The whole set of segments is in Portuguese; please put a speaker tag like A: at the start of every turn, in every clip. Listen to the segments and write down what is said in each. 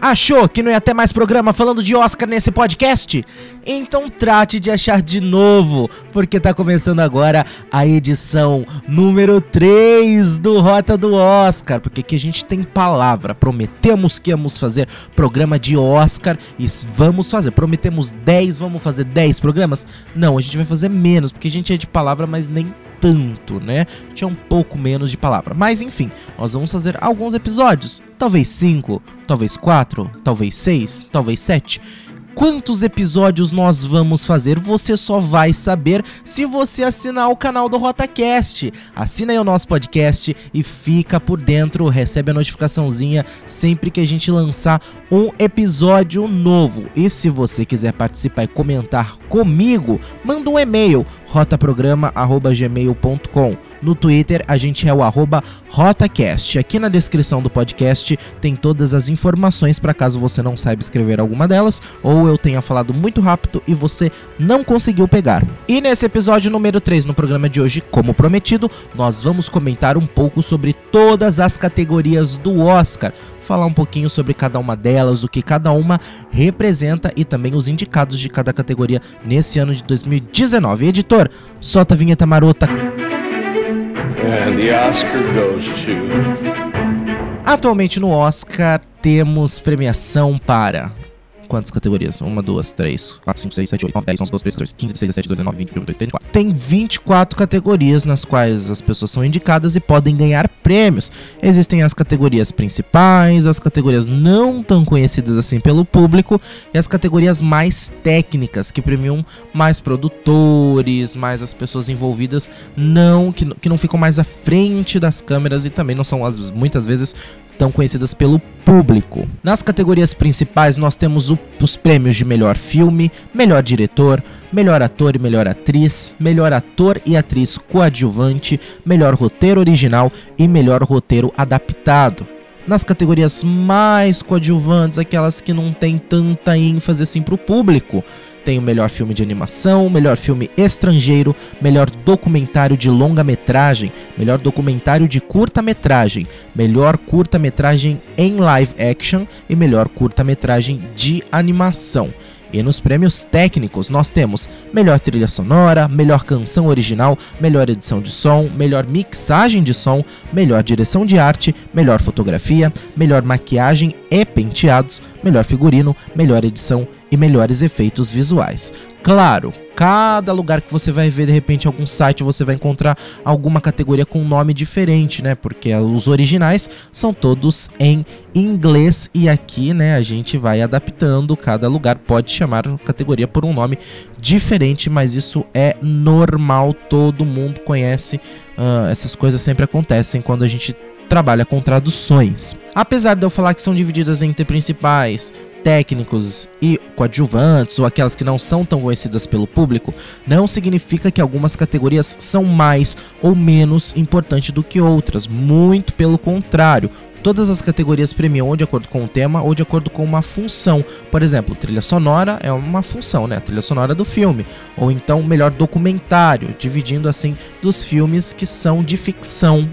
A: Achou que não ia ter mais programa falando de Oscar nesse podcast? Então trate de achar de novo, porque tá começando agora a edição número 3 do Rota do Oscar, porque aqui a gente tem palavra, prometemos que íamos fazer programa de Oscar e vamos fazer, prometemos 10, vamos fazer 10 programas? Não, a gente vai fazer menos, porque a gente é de palavra, mas nem tanto, né? Tinha um pouco menos de palavra. Mas enfim, nós vamos fazer alguns episódios. Talvez cinco, talvez quatro, talvez seis, talvez sete quantos episódios nós vamos fazer, você só vai saber se você assinar o canal do RotaCast. Assina aí o nosso podcast e fica por dentro, recebe a notificaçãozinha sempre que a gente lançar um episódio novo. E se você quiser participar e comentar comigo, manda um e-mail rotaprograma@gmail.com. No Twitter a gente é o arroba rotacast. Aqui na descrição do podcast tem todas as informações para caso você não saiba escrever alguma delas ou eu tenha falado muito rápido e você não conseguiu pegar. E nesse episódio número 3 no programa de hoje, como prometido, nós vamos comentar um pouco sobre todas as categorias do Oscar falar um pouquinho sobre cada uma delas, o que cada uma representa e também os indicados de cada categoria nesse ano de 2019. Editor, solta a vinheta marota. And the Oscar goes to... Atualmente no Oscar temos premiação para quantas categorias? Uma, duas, três, quatro, cinco, seis, sete, oito, nove, dez, onze, doze, treze, 14, 15, 16, 17, 19, 20, 21, 22, 23, 24. Tem 24 categorias nas quais as pessoas são indicadas e podem ganhar prêmios. Existem as categorias principais, as categorias não tão conhecidas assim pelo público e as categorias mais técnicas, que premiam mais produtores, mais as pessoas envolvidas, não que, que não ficam mais à frente das câmeras e também não são as, muitas vezes tão conhecidas pelo público. Nas categorias principais, nós temos o, os prêmios de melhor filme, melhor diretor, melhor ator e melhor atriz, melhor ator e atriz coadjuvante, melhor roteiro original e melhor roteiro adaptado nas categorias mais coadjuvantes, aquelas que não tem tanta ênfase assim pro público. Tem o melhor filme de animação, melhor filme estrangeiro, melhor documentário de longa-metragem, melhor documentário de curta-metragem, melhor curta-metragem em live action e melhor curta-metragem de animação. E nos prêmios técnicos nós temos melhor trilha sonora, melhor canção original, melhor edição de som, melhor mixagem de som, melhor direção de arte, melhor fotografia, melhor maquiagem e penteados, melhor figurino, melhor edição e melhores efeitos visuais. Claro, cada lugar que você vai ver, de repente, algum site, você vai encontrar alguma categoria com um nome diferente, né? Porque os originais são todos em inglês e aqui, né, a gente vai adaptando. Cada lugar pode chamar a categoria por um nome diferente, mas isso é normal, todo mundo conhece. Uh, essas coisas sempre acontecem quando a gente trabalha com traduções. Apesar de eu falar que são divididas entre principais, técnicos e coadjuvantes ou aquelas que não são tão conhecidas pelo público, não significa que algumas categorias são mais ou menos importantes do que outras. Muito pelo contrário. Todas as categorias premiam ou de acordo com o tema ou de acordo com uma função. Por exemplo, trilha sonora é uma função, né? A trilha sonora do filme. Ou então melhor documentário, dividindo assim dos filmes que são de ficção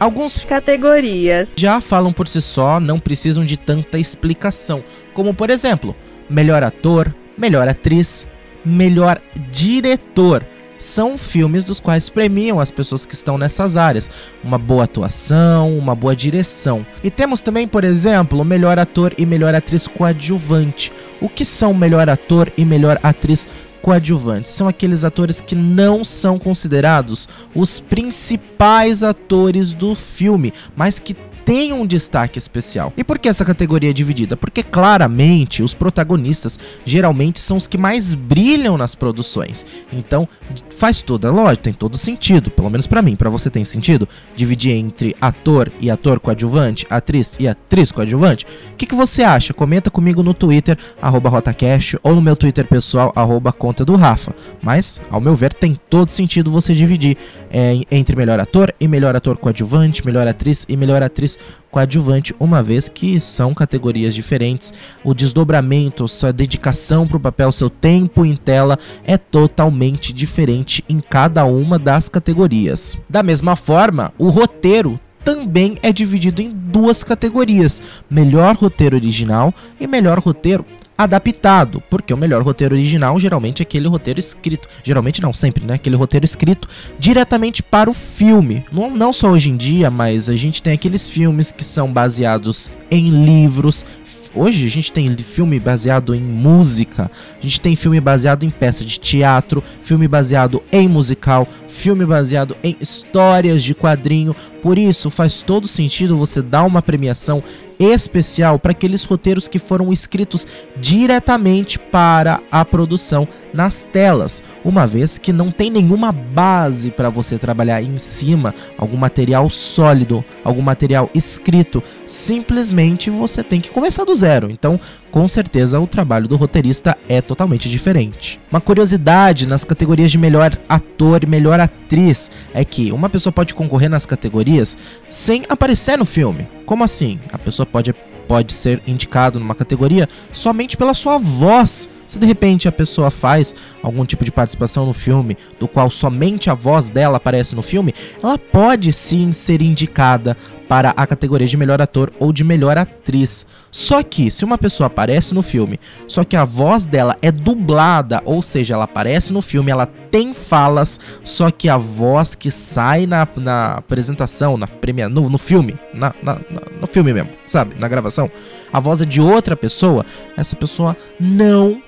A: Alguns
B: categorias
A: já falam por si só, não precisam de tanta explicação, como por exemplo, melhor ator, melhor atriz, melhor diretor. São filmes dos quais premiam as pessoas que estão nessas áreas. Uma boa atuação, uma boa direção. E temos também, por exemplo, melhor ator e melhor atriz coadjuvante. O que são melhor ator e melhor atriz coadjuvantes. São aqueles atores que não são considerados os principais atores do filme, mas que tem um destaque especial. E por que essa categoria é dividida? Porque claramente os protagonistas geralmente são os que mais brilham nas produções. Então faz toda lógica, tem todo sentido, pelo menos para mim, para você tem sentido dividir entre ator e ator coadjuvante, atriz e atriz coadjuvante? O que, que você acha? Comenta comigo no Twitter @rotacast ou no meu Twitter pessoal conta do Rafa. Mas ao meu ver tem todo sentido você dividir é, entre melhor ator e melhor ator coadjuvante, melhor atriz e melhor atriz coadjuvante, uma vez que são categorias diferentes. O desdobramento, sua dedicação para o papel, seu tempo em tela é totalmente diferente em cada uma das categorias. Da mesma forma, o roteiro também é dividido em duas categorias: melhor roteiro original e melhor roteiro adaptado, porque o melhor roteiro original geralmente é aquele roteiro escrito, geralmente não, sempre, né? Aquele roteiro escrito diretamente para o filme. Não, não só hoje em dia, mas a gente tem aqueles filmes que são baseados em livros, Hoje a gente tem filme baseado em música, a gente tem filme baseado em peça de teatro, filme baseado em musical, filme baseado em histórias de quadrinho. Por isso faz todo sentido você dar uma premiação especial para aqueles roteiros que foram escritos diretamente para a produção nas telas, uma vez que não tem nenhuma base para você trabalhar em cima, algum material sólido, algum material escrito, simplesmente você tem que começar do zero. Então, com certeza o trabalho do roteirista é totalmente diferente. Uma curiosidade nas categorias de melhor ator e melhor atriz é que uma pessoa pode concorrer nas categorias sem aparecer no filme. Como assim? A pessoa pode, pode ser indicado numa categoria somente pela sua voz. Se de repente a pessoa faz algum tipo de participação no filme, do qual somente a voz dela aparece no filme, ela pode sim ser indicada para a categoria de melhor ator ou de melhor atriz. Só que, se uma pessoa aparece no filme, só que a voz dela é dublada, ou seja, ela aparece no filme, ela tem falas, só que a voz que sai na, na apresentação, na premia, no, no filme, na, na, no filme mesmo, sabe? Na gravação, a voz é de outra pessoa, essa pessoa não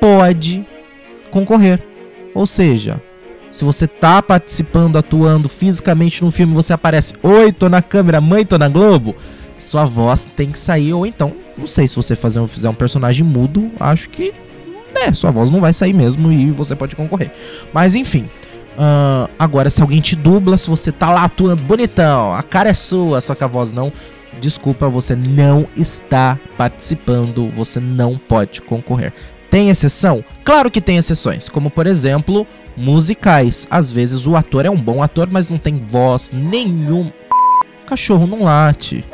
A: pode concorrer. Ou seja, se você tá participando, atuando fisicamente no filme, você aparece, oi, tô na câmera, mãe, tô na Globo. Sua voz tem que sair, ou então, não sei se você fazer, fizer um personagem mudo, acho que é, sua voz não vai sair mesmo e você pode concorrer. Mas enfim. Uh, agora, se alguém te dubla, se você tá lá atuando bonitão, a cara é sua, só que a voz não, desculpa, você não está participando, você não pode concorrer. Tem exceção? Claro que tem exceções, como por exemplo, musicais. Às vezes o ator é um bom ator, mas não tem voz nenhum. Cachorro não late.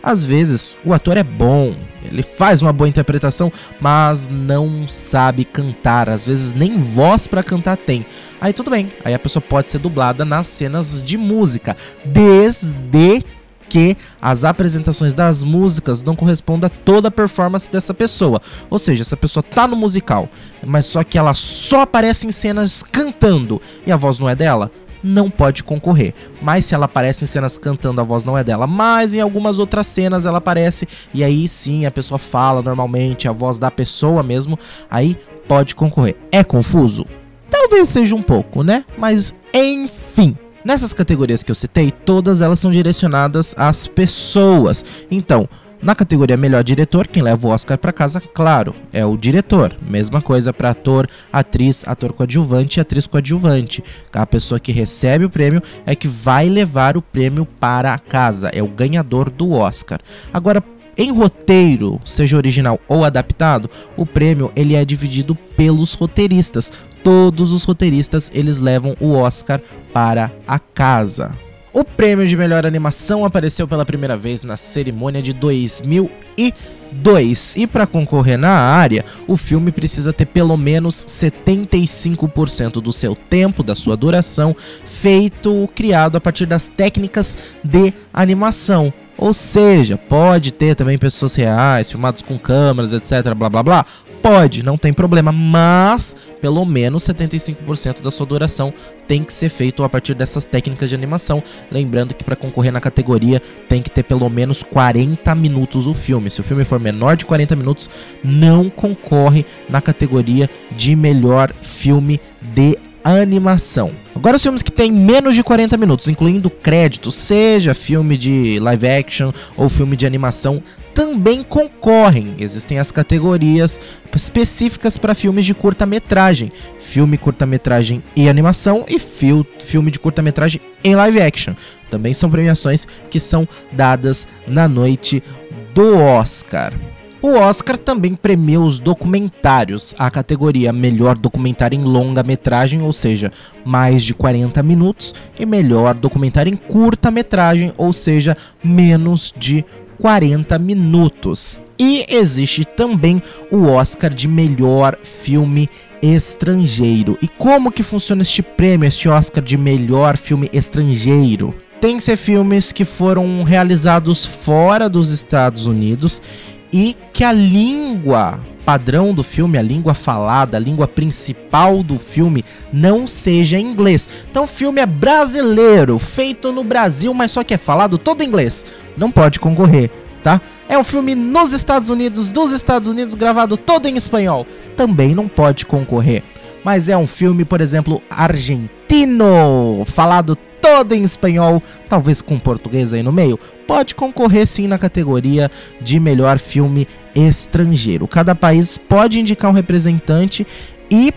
A: Às vezes o ator é bom, ele faz uma boa interpretação, mas não sabe cantar. Às vezes nem voz para cantar tem. Aí tudo bem, aí a pessoa pode ser dublada nas cenas de música, desde que as apresentações das músicas não correspondam a toda a performance dessa pessoa. Ou seja, essa pessoa tá no musical, mas só que ela só aparece em cenas cantando e a voz não é dela, não pode concorrer. Mas se ela aparece em cenas cantando, a voz não é dela. Mas em algumas outras cenas ela aparece e aí sim a pessoa fala normalmente, a voz da pessoa mesmo, aí pode concorrer. É confuso? Talvez seja um pouco, né? Mas enfim. Nessas categorias que eu citei, todas elas são direcionadas às pessoas. Então, na categoria melhor diretor, quem leva o Oscar para casa, claro, é o diretor. Mesma coisa para ator, atriz, ator coadjuvante e atriz coadjuvante. A pessoa que recebe o prêmio é que vai levar o prêmio para casa, é o ganhador do Oscar. Agora, em roteiro, seja original ou adaptado, o prêmio ele é dividido pelos roteiristas. Todos os roteiristas eles levam o Oscar para a casa. O prêmio de melhor animação apareceu pela primeira vez na cerimônia de 2002. E para concorrer na área, o filme precisa ter pelo menos 75% do seu tempo, da sua duração, feito criado a partir das técnicas de animação. Ou seja, pode ter também pessoas reais, filmadas com câmeras, etc, blá blá blá. Pode, não tem problema, mas pelo menos 75% da sua duração tem que ser feito a partir dessas técnicas de animação. Lembrando que para concorrer na categoria tem que ter pelo menos 40 minutos o filme. Se o filme for menor de 40 minutos, não concorre na categoria de melhor filme de animação. Agora os filmes que têm menos de 40 minutos, incluindo créditos, seja filme de live action ou filme de animação, também concorrem. Existem as categorias específicas para filmes de curta-metragem, filme curta-metragem e animação e fil filme de curta-metragem em live action. Também são premiações que são dadas na noite do Oscar. O Oscar também premiou os documentários, a categoria Melhor Documentário em Longa-Metragem, ou seja, mais de 40 minutos, e Melhor Documentário em Curta-Metragem, ou seja, menos de 40 minutos. E existe também o Oscar de Melhor Filme Estrangeiro. E como que funciona este prêmio, este Oscar de Melhor Filme Estrangeiro? tem que ser filmes que foram realizados fora dos Estados Unidos e que a língua padrão do filme, a língua falada, a língua principal do filme não seja inglês. Então o filme é brasileiro, feito no Brasil, mas só que é falado todo inglês. Não pode concorrer, tá? É um filme nos Estados Unidos, dos Estados Unidos, gravado todo em espanhol. Também não pode concorrer. Mas é um filme, por exemplo, argentino, falado todo em espanhol, talvez com português aí no meio, pode concorrer sim na categoria de melhor filme estrangeiro. Cada país pode indicar um representante e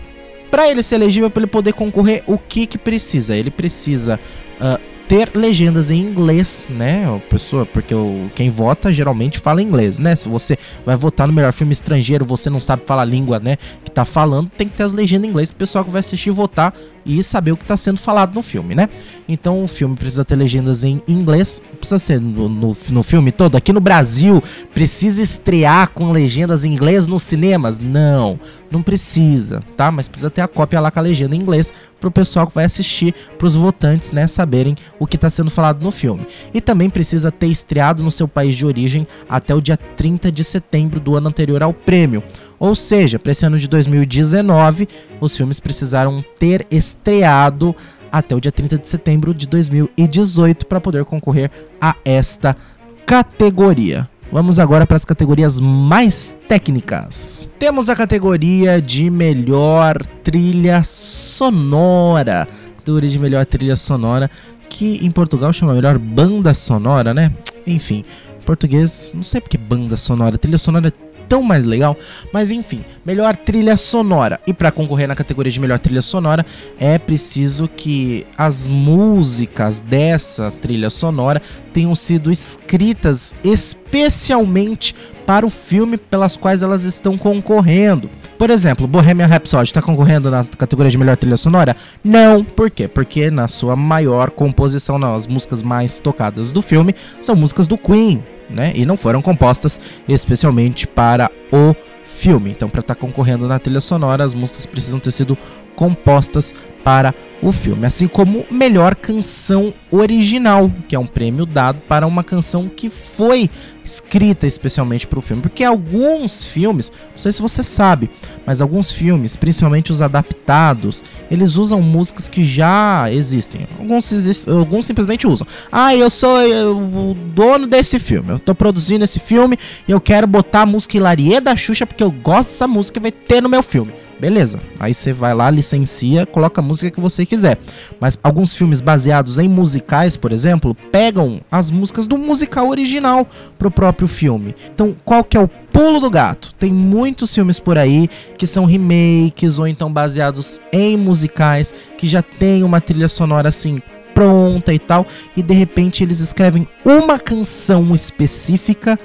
A: para ele ser elegível, para ele poder concorrer, o que que precisa? Ele precisa uh, ter legendas em inglês, né? A pessoa, porque o, quem vota geralmente fala inglês, né? Se você vai votar no melhor filme estrangeiro, você não sabe falar a língua, né? Que tá falando, tem que ter as legendas em inglês pro pessoal que vai assistir votar e saber o que está sendo falado no filme, né? Então o filme precisa ter legendas em inglês, precisa ser no, no, no, filme todo. Aqui no Brasil, precisa estrear com legendas em inglês nos cinemas? Não, não precisa, tá? Mas precisa ter a cópia lá com a legenda em inglês para o pessoal que vai assistir, para os votantes, né, saberem o que está sendo falado no filme. E também precisa ter estreado no seu país de origem até o dia 30 de setembro do ano anterior ao prêmio. Ou seja, para esse ano de 2019, os filmes precisaram ter estreado até o dia 30 de setembro de 2018 para poder concorrer a esta categoria. Vamos agora para as categorias mais técnicas. Temos a categoria de melhor trilha sonora. Categoria de melhor trilha sonora, que em Portugal chama melhor banda sonora, né? Enfim, português, não sei porque banda sonora. Trilha sonora é tão mais legal. Mas enfim, melhor trilha sonora. E para concorrer na categoria de melhor trilha sonora, é preciso que as músicas dessa trilha sonora tenham sido escritas especialmente para o filme pelas quais elas estão concorrendo. Por exemplo, Bohemian Rhapsody está concorrendo na categoria de melhor trilha sonora? Não, por quê? Porque na sua maior composição, nas músicas mais tocadas do filme, são músicas do Queen, né? E não foram compostas especialmente para o filme. Então, para estar tá concorrendo na trilha sonora, as músicas precisam ter sido compostas para o filme, assim como melhor canção original, que é um prêmio dado para uma canção que foi escrita especialmente para o filme, porque alguns filmes, não sei se você sabe, mas alguns filmes, principalmente os adaptados, eles usam músicas que já existem. Alguns, alguns simplesmente usam. Ah, eu sou o dono desse filme, eu estou produzindo esse filme e eu quero botar a música Hilarie da Xuxa porque eu gosto dessa música e vai ter no meu filme. Beleza, aí você vai lá, licencia, coloca a música que você quiser. Mas alguns filmes baseados em musicais, por exemplo, pegam as músicas do musical original pro próprio filme. Então, qual que é o pulo do gato? Tem muitos filmes por aí que são remakes ou então baseados em musicais que já tem uma trilha sonora assim pronta e tal, e de repente eles escrevem uma canção específica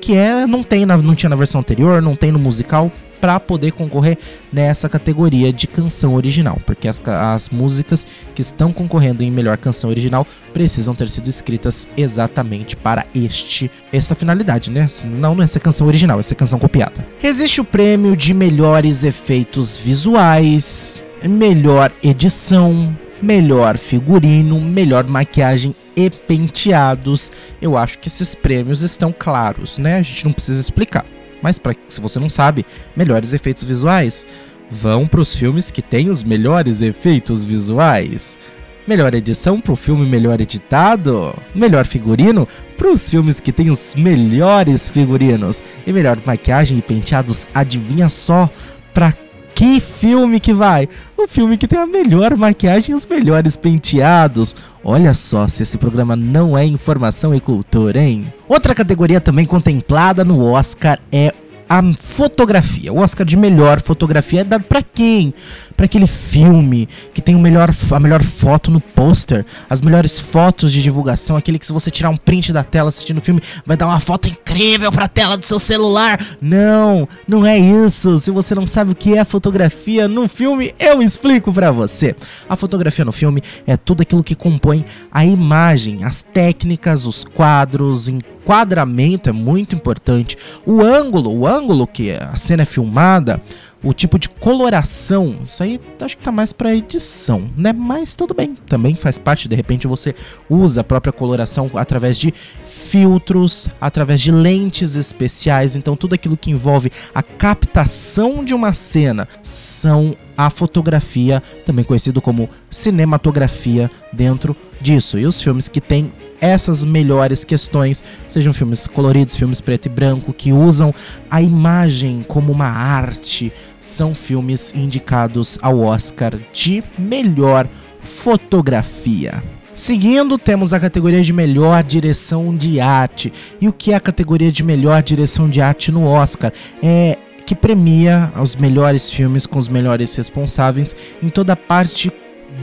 A: que é não tem na, não tinha na versão anterior, não tem no musical, para poder concorrer nessa categoria de canção original, porque as, as músicas que estão concorrendo em melhor canção original precisam ter sido escritas exatamente para este esta finalidade, né? Não, não é essa canção original, essa canção copiada. Existe o prêmio de melhores efeitos visuais, melhor edição, melhor figurino, melhor maquiagem e penteados. Eu acho que esses prêmios estão claros, né? A gente não precisa explicar. Mas para se você não sabe, melhores efeitos visuais vão para os filmes que têm os melhores efeitos visuais. Melhor edição para o filme melhor editado. Melhor figurino para os filmes que têm os melhores figurinos. E melhor maquiagem e penteados, adivinha só para que filme que vai? O filme que tem a melhor maquiagem e os melhores penteados. Olha só se esse programa não é informação e cultura, hein? Outra categoria também contemplada no Oscar é a fotografia. O Oscar de melhor fotografia é dado para quem? Para aquele filme que tem o melhor, a melhor foto no pôster, as melhores fotos de divulgação, aquele que se você tirar um print da tela assistindo o filme, vai dar uma foto incrível para a tela do seu celular. Não, não é isso. Se você não sabe o que é fotografia no filme, eu explico para você. A fotografia no filme é tudo aquilo que compõe a imagem, as técnicas, os quadros, enquadramento é muito importante. O ângulo, o ângulo que a cena é filmada, o tipo de coloração, isso aí acho que tá mais para edição, né? Mas tudo bem, também faz parte, de repente você usa a própria coloração através de filtros, através de lentes especiais, então tudo aquilo que envolve a captação de uma cena são a fotografia, também conhecido como cinematografia, dentro disso. E os filmes que têm essas melhores questões, sejam filmes coloridos, filmes preto e branco, que usam a imagem como uma arte, são filmes indicados ao Oscar de melhor fotografia. Seguindo, temos a categoria de melhor direção de arte. E o que é a categoria de melhor direção de arte no Oscar? É que premia os melhores filmes com os melhores responsáveis em toda a parte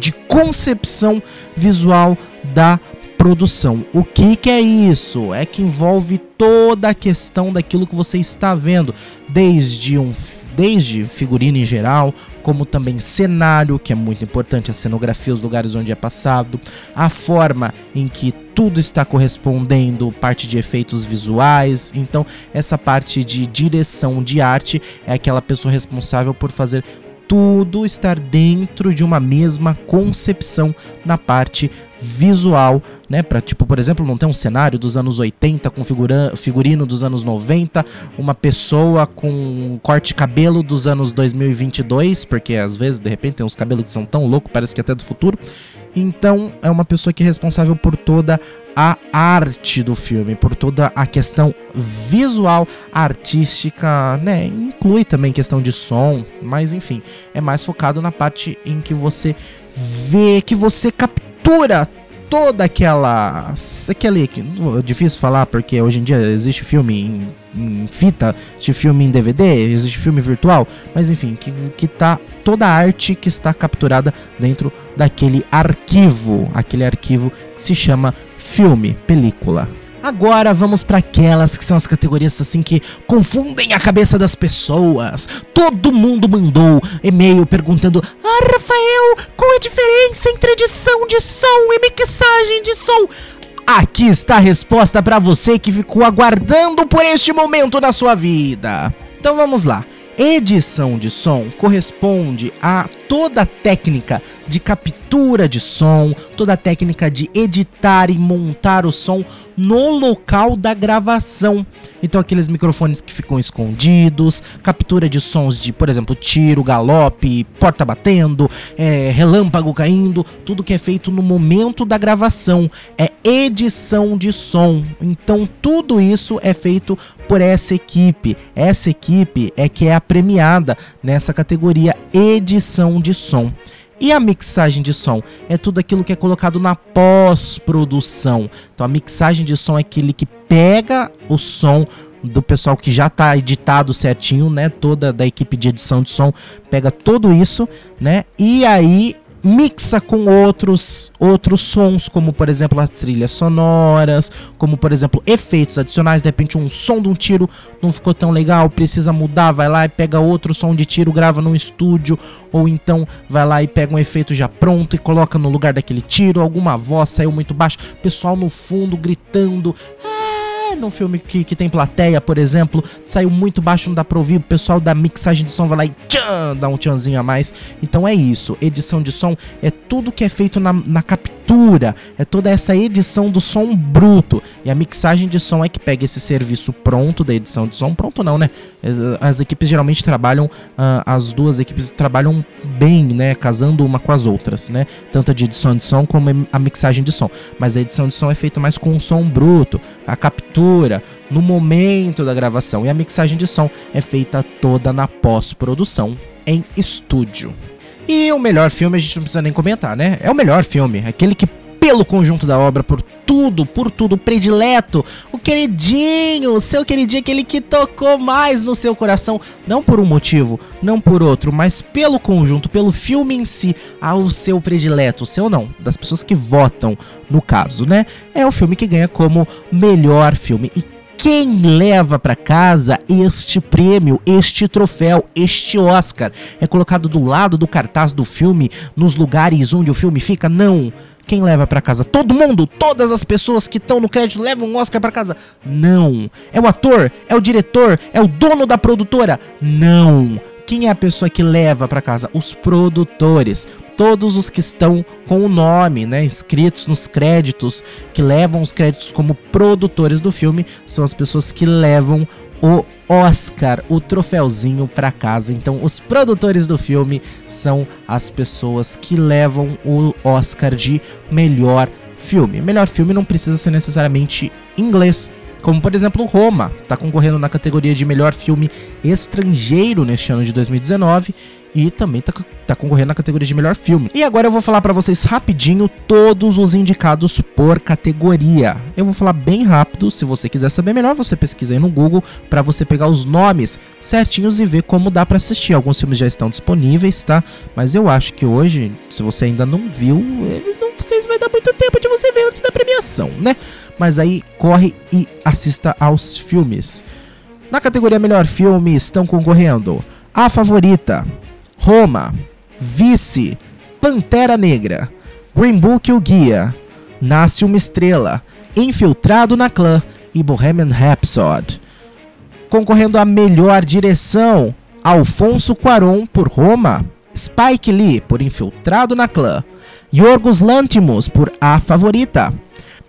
A: de concepção visual da produção. O que, que é isso? É que envolve toda a questão daquilo que você está vendo, desde um desde figurino em geral, como também cenário, que é muito importante, a cenografia, os lugares onde é passado, a forma em que tudo está correspondendo, parte de efeitos visuais. Então, essa parte de direção de arte é aquela pessoa responsável por fazer tudo estar dentro de uma mesma concepção na parte visual, né? Para tipo, por exemplo, não ter um cenário dos anos 80 com figurino dos anos 90, uma pessoa com corte de cabelo dos anos 2022, porque às vezes de repente tem uns cabelos que são tão loucos, parece que é até do futuro. Então, é uma pessoa que é responsável por toda a arte do filme, por toda a questão visual, artística, né? Inclui também questão de som, mas enfim, é mais focado na parte em que você vê, que você captura toda aquela. aquele. É difícil falar porque hoje em dia existe filme em, em, fita, existe filme em DVD, existe filme virtual, mas enfim, que, que tá toda a arte que está capturada dentro daquele arquivo, aquele arquivo que se chama filme, película. Agora vamos para aquelas que são as categorias assim que confundem a cabeça das pessoas. Todo mundo mandou e-mail perguntando: "Ah, Rafael, qual é a diferença entre edição de som e mixagem de som?" Aqui está a resposta para você que ficou aguardando por este momento na sua vida. Então vamos lá. Edição de som corresponde a toda a técnica de captura de som, toda a técnica de editar e montar o som no local da gravação. Então aqueles microfones que ficam escondidos, captura de sons de, por exemplo, tiro, galope, porta batendo, é, relâmpago caindo, tudo que é feito no momento da gravação é edição de som. Então tudo isso é feito por essa equipe. Essa equipe é que é a premiada nessa categoria edição de som. E a mixagem de som é tudo aquilo que é colocado na pós-produção. Então a mixagem de som é aquele que pega o som do pessoal que já está editado certinho, né? Toda da equipe de edição de som pega tudo isso, né? E aí mixa com outros outros sons, como por exemplo as trilhas sonoras, como por exemplo efeitos adicionais, de repente um som de um tiro não ficou tão legal, precisa mudar, vai lá e pega outro som de tiro, grava no estúdio, ou então vai lá e pega um efeito já pronto e coloca no lugar daquele tiro, alguma voz saiu muito baixo, pessoal no fundo gritando, num filme que, que tem plateia, por exemplo, saiu muito baixo, não dá pra ouvir, o pessoal da mixagem de som vai lá e tchan, dá um tchanzinho a mais. Então é isso, edição de som é tudo que é feito na, na captura, é toda essa edição do som bruto. E a mixagem de som é que pega esse serviço pronto da edição de som, pronto não, né? As equipes geralmente trabalham, uh, as duas equipes trabalham bem, né? Casando uma com as outras, né? Tanto a de edição de som como a mixagem de som. Mas a edição de som é feita mais com o som bruto, a captura no momento da gravação e a mixagem de som é feita toda na pós-produção em estúdio. E o melhor filme a gente não precisa nem comentar, né? É o melhor filme, aquele que pelo conjunto da obra, por tudo, por tudo, predileto, o queridinho, o seu queridinho, aquele que tocou mais no seu coração, não por um motivo, não por outro, mas pelo conjunto, pelo filme em si, ao seu predileto, o seu não, das pessoas que votam, no caso, né? É o filme que ganha como melhor filme. E quem leva para casa este prêmio, este troféu, este Oscar? É colocado do lado do cartaz do filme, nos lugares onde o filme fica? Não quem leva para casa? Todo mundo, todas as pessoas que estão no crédito levam um Oscar para casa? Não. É o ator? É o diretor? É o dono da produtora? Não. Quem é a pessoa que leva para casa? Os produtores. Todos os que estão com o nome, né, escritos nos créditos, que levam os créditos como produtores do filme, são as pessoas que levam o Oscar, o troféuzinho para casa. Então, os produtores do filme são as pessoas que levam o Oscar de melhor filme. Melhor filme não precisa ser necessariamente inglês. Como por exemplo Roma, está concorrendo na categoria de melhor filme estrangeiro neste ano de 2019 e também está tá concorrendo na categoria de melhor filme. E agora eu vou falar para vocês rapidinho todos os indicados por categoria. Eu vou falar bem rápido, se você quiser saber melhor, você pesquisa aí no Google para você pegar os nomes certinhos e ver como dá para assistir. Alguns filmes já estão disponíveis, tá? Mas eu acho que hoje, se você ainda não viu, não vocês vai dar muito tempo de você ver antes da premiação, né? Mas aí corre e assista aos filmes. Na categoria Melhor Filme estão concorrendo A Favorita, Roma, Vice, Pantera Negra, Green Book o Guia, Nasce uma Estrela, Infiltrado na Clã e Bohemian Rhapsody. Concorrendo a melhor direção, Alfonso Cuarón por Roma, Spike Lee por Infiltrado na Clã, Yorgos Lantimos por A Favorita,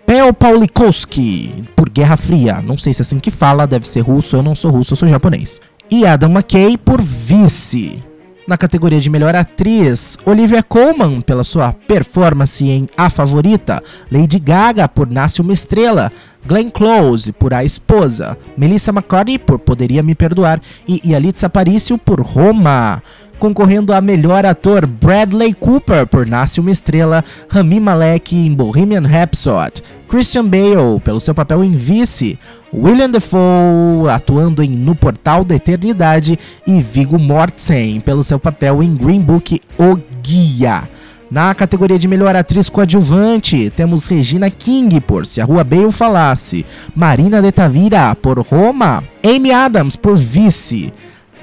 A: Pel Paulikowski por Guerra Fria, não sei se é assim que fala, deve ser russo, eu não sou russo, eu sou japonês, e Adam McKay por Vice. Na categoria de melhor atriz, Olivia Colman pela sua performance em A Favorita, Lady Gaga por Nasce uma Estrela, Glenn Close por A Esposa, Melissa McCarthy por Poderia Me Perdoar. E Yalitza Aparicio por Roma. Concorrendo a melhor ator, Bradley Cooper por Nasce uma Estrela, Rami Malek em Bohemian Rhapsody, Christian Bale pelo seu papel em Vice, William Defoe atuando em No Portal da Eternidade e Viggo Mortensen pelo seu papel em Green Book O Guia. Na categoria de melhor atriz coadjuvante, temos Regina King por Se a Rua Bale Falasse, Marina de Tavira por Roma, Amy Adams por Vice,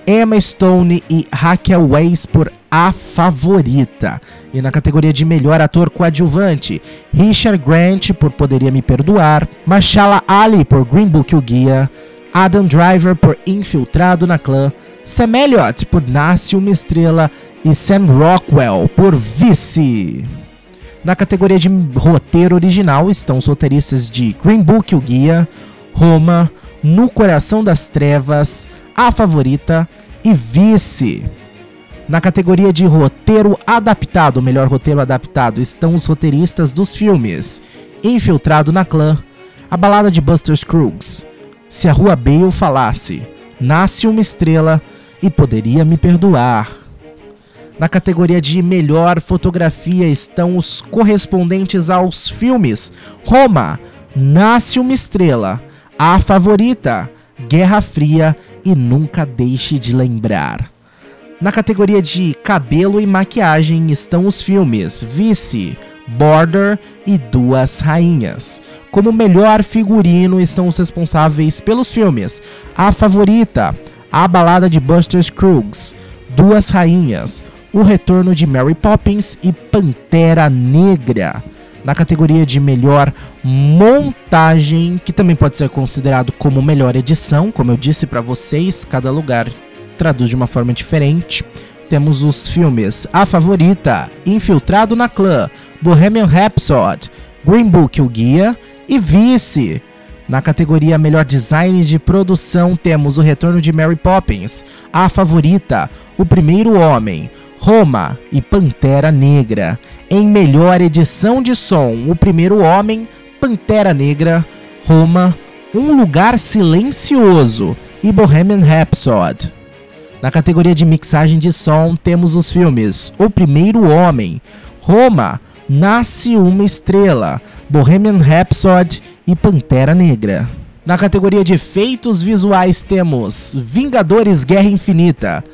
A: Emma Stone e Raquel Weisz por A Favorita. E na categoria de melhor ator coadjuvante, Richard Grant por Poderia Me Perdoar, Marshala Ali por Green Book O Guia, Adam Driver por Infiltrado na Clã, Sam Elliott por Nasce Uma Estrela e Sam Rockwell por Vice. Na categoria de roteiro original estão os roteiristas de Green Book O Guia, Roma, No Coração das Trevas, a Favorita e Vice. Na categoria de roteiro adaptado, melhor roteiro adaptado, estão os roteiristas dos filmes Infiltrado na Clã, A Balada de Buster Scruggs, Se a Rua Bale Falasse, Nasce uma Estrela e Poderia Me Perdoar. Na categoria de melhor fotografia estão os correspondentes aos filmes Roma, Nasce uma Estrela, A Favorita, Guerra Fria e Nunca Deixe de Lembrar. Na categoria de cabelo e maquiagem estão os filmes Vice, Border e Duas Rainhas. Como melhor figurino estão os responsáveis pelos filmes A Favorita, A Balada de Buster Scruggs, Duas Rainhas, O Retorno de Mary Poppins e Pantera Negra na categoria de melhor montagem, que também pode ser considerado como melhor edição, como eu disse para vocês, cada lugar traduz de uma forma diferente. Temos os filmes A Favorita, Infiltrado na Clã, Bohemian Rhapsody, Green Book O Guia e Vice. Na categoria Melhor Design de Produção temos O Retorno de Mary Poppins, A Favorita, O Primeiro Homem, Roma e Pantera Negra. Em melhor edição de som, O Primeiro Homem, Pantera Negra, Roma, Um Lugar Silencioso e Bohemian Rhapsody. Na categoria de mixagem de som, temos os filmes O Primeiro Homem, Roma, Nasce uma Estrela, Bohemian Rhapsody e Pantera Negra. Na categoria de efeitos visuais, temos Vingadores Guerra Infinita,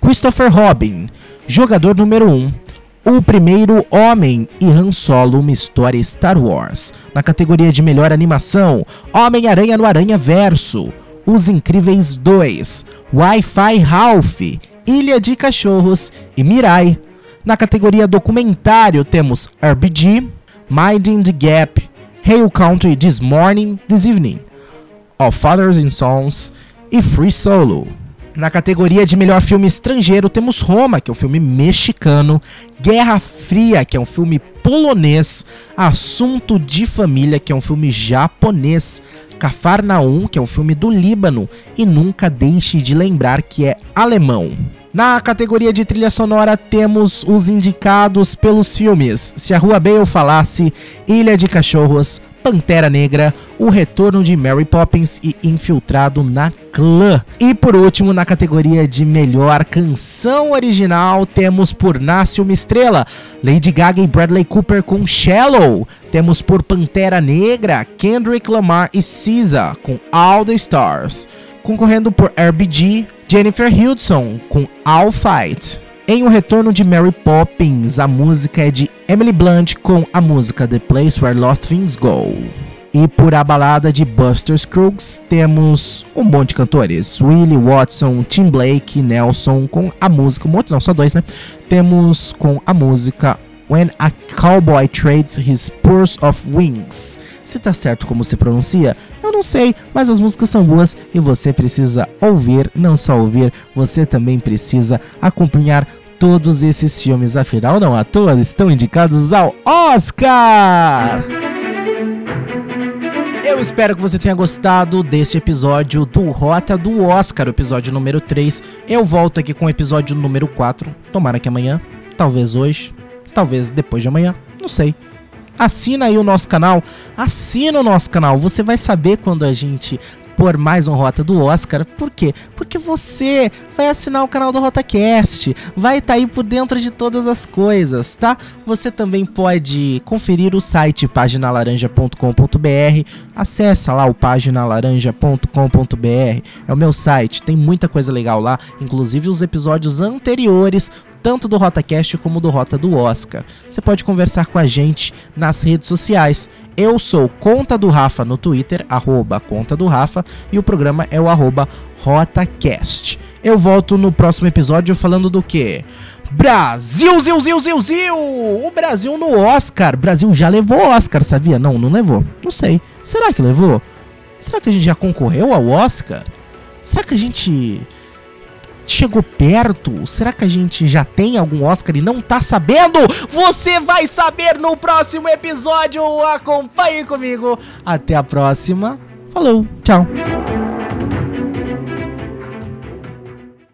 A: Christopher Robin, Jogador número 1. O Primeiro Homem e Han Solo, uma história Star Wars. Na categoria de melhor animação, Homem-Aranha no Aranha Verso. Os Incríveis 2. Wi-Fi Ralph. Ilha de Cachorros e Mirai. Na categoria documentário temos RBG, Minding the Gap, Hail Country This Morning, This Evening, All Fathers and Sons e Free Solo. Na categoria de melhor filme estrangeiro, temos Roma, que é um filme mexicano, Guerra Fria, que é um filme polonês, Assunto de Família, que é um filme japonês, Cafarnaum, que é um filme do Líbano, e Nunca Deixe de Lembrar, que é alemão. Na categoria de trilha sonora temos os indicados pelos filmes Se a Rua Bale Falasse, Ilha de Cachorros, Pantera Negra, O Retorno de Mary Poppins e Infiltrado na Clã. E por último, na categoria de melhor canção original, temos por Nasce uma Estrela, Lady Gaga e Bradley Cooper com Shallow. Temos por Pantera Negra, Kendrick Lamar e SZA com All the Stars. Concorrendo por RBG, Jennifer Hudson com All Fight. Em O Retorno de Mary Poppins, a música é de Emily Blunt com a música The Place Where Lost Things Go. E por a balada de Buster Scruggs, temos um monte de cantores. Willie Watson, Tim Blake, Nelson com a música, um monte não, só dois, né? Temos com a música When a Cowboy Trades His Purse of Wings. Se tá certo como se pronuncia, não sei, mas as músicas são boas e você precisa ouvir, não só ouvir, você também precisa acompanhar todos esses filmes, afinal não à toa estão indicados ao Oscar! Eu espero que você tenha gostado desse episódio do Rota do Oscar, episódio número 3. Eu volto aqui com o episódio número 4, tomara que amanhã, talvez hoje, talvez depois de amanhã, não sei. Assina aí o nosso canal, assina o nosso canal, você vai saber quando a gente por mais um Rota do Oscar. Por quê? Porque você vai assinar o canal do RotaCast, vai estar tá aí por dentro de todas as coisas, tá? Você também pode conferir o site paginalaranja.com.br. Acessa lá o paginalaranja.com.br. É o meu site, tem muita coisa legal lá, inclusive os episódios anteriores tanto do RotaCast como do Rota do Oscar. Você pode conversar com a gente nas redes sociais. Eu sou Conta do Rafa no Twitter, arroba Conta do Rafa, e o programa é o arroba RotaCast. Eu volto no próximo episódio falando do que? Brasil, Zil, Zil, Zil, Zil! O Brasil no Oscar. Brasil já levou Oscar, sabia? Não, não levou. Não sei. Será que levou? Será que a gente já concorreu ao Oscar? Será que a gente chegou perto? Será que a gente já tem algum Oscar e não tá sabendo? Você vai saber no próximo episódio. Acompanhe comigo. Até a próxima. Falou, tchau.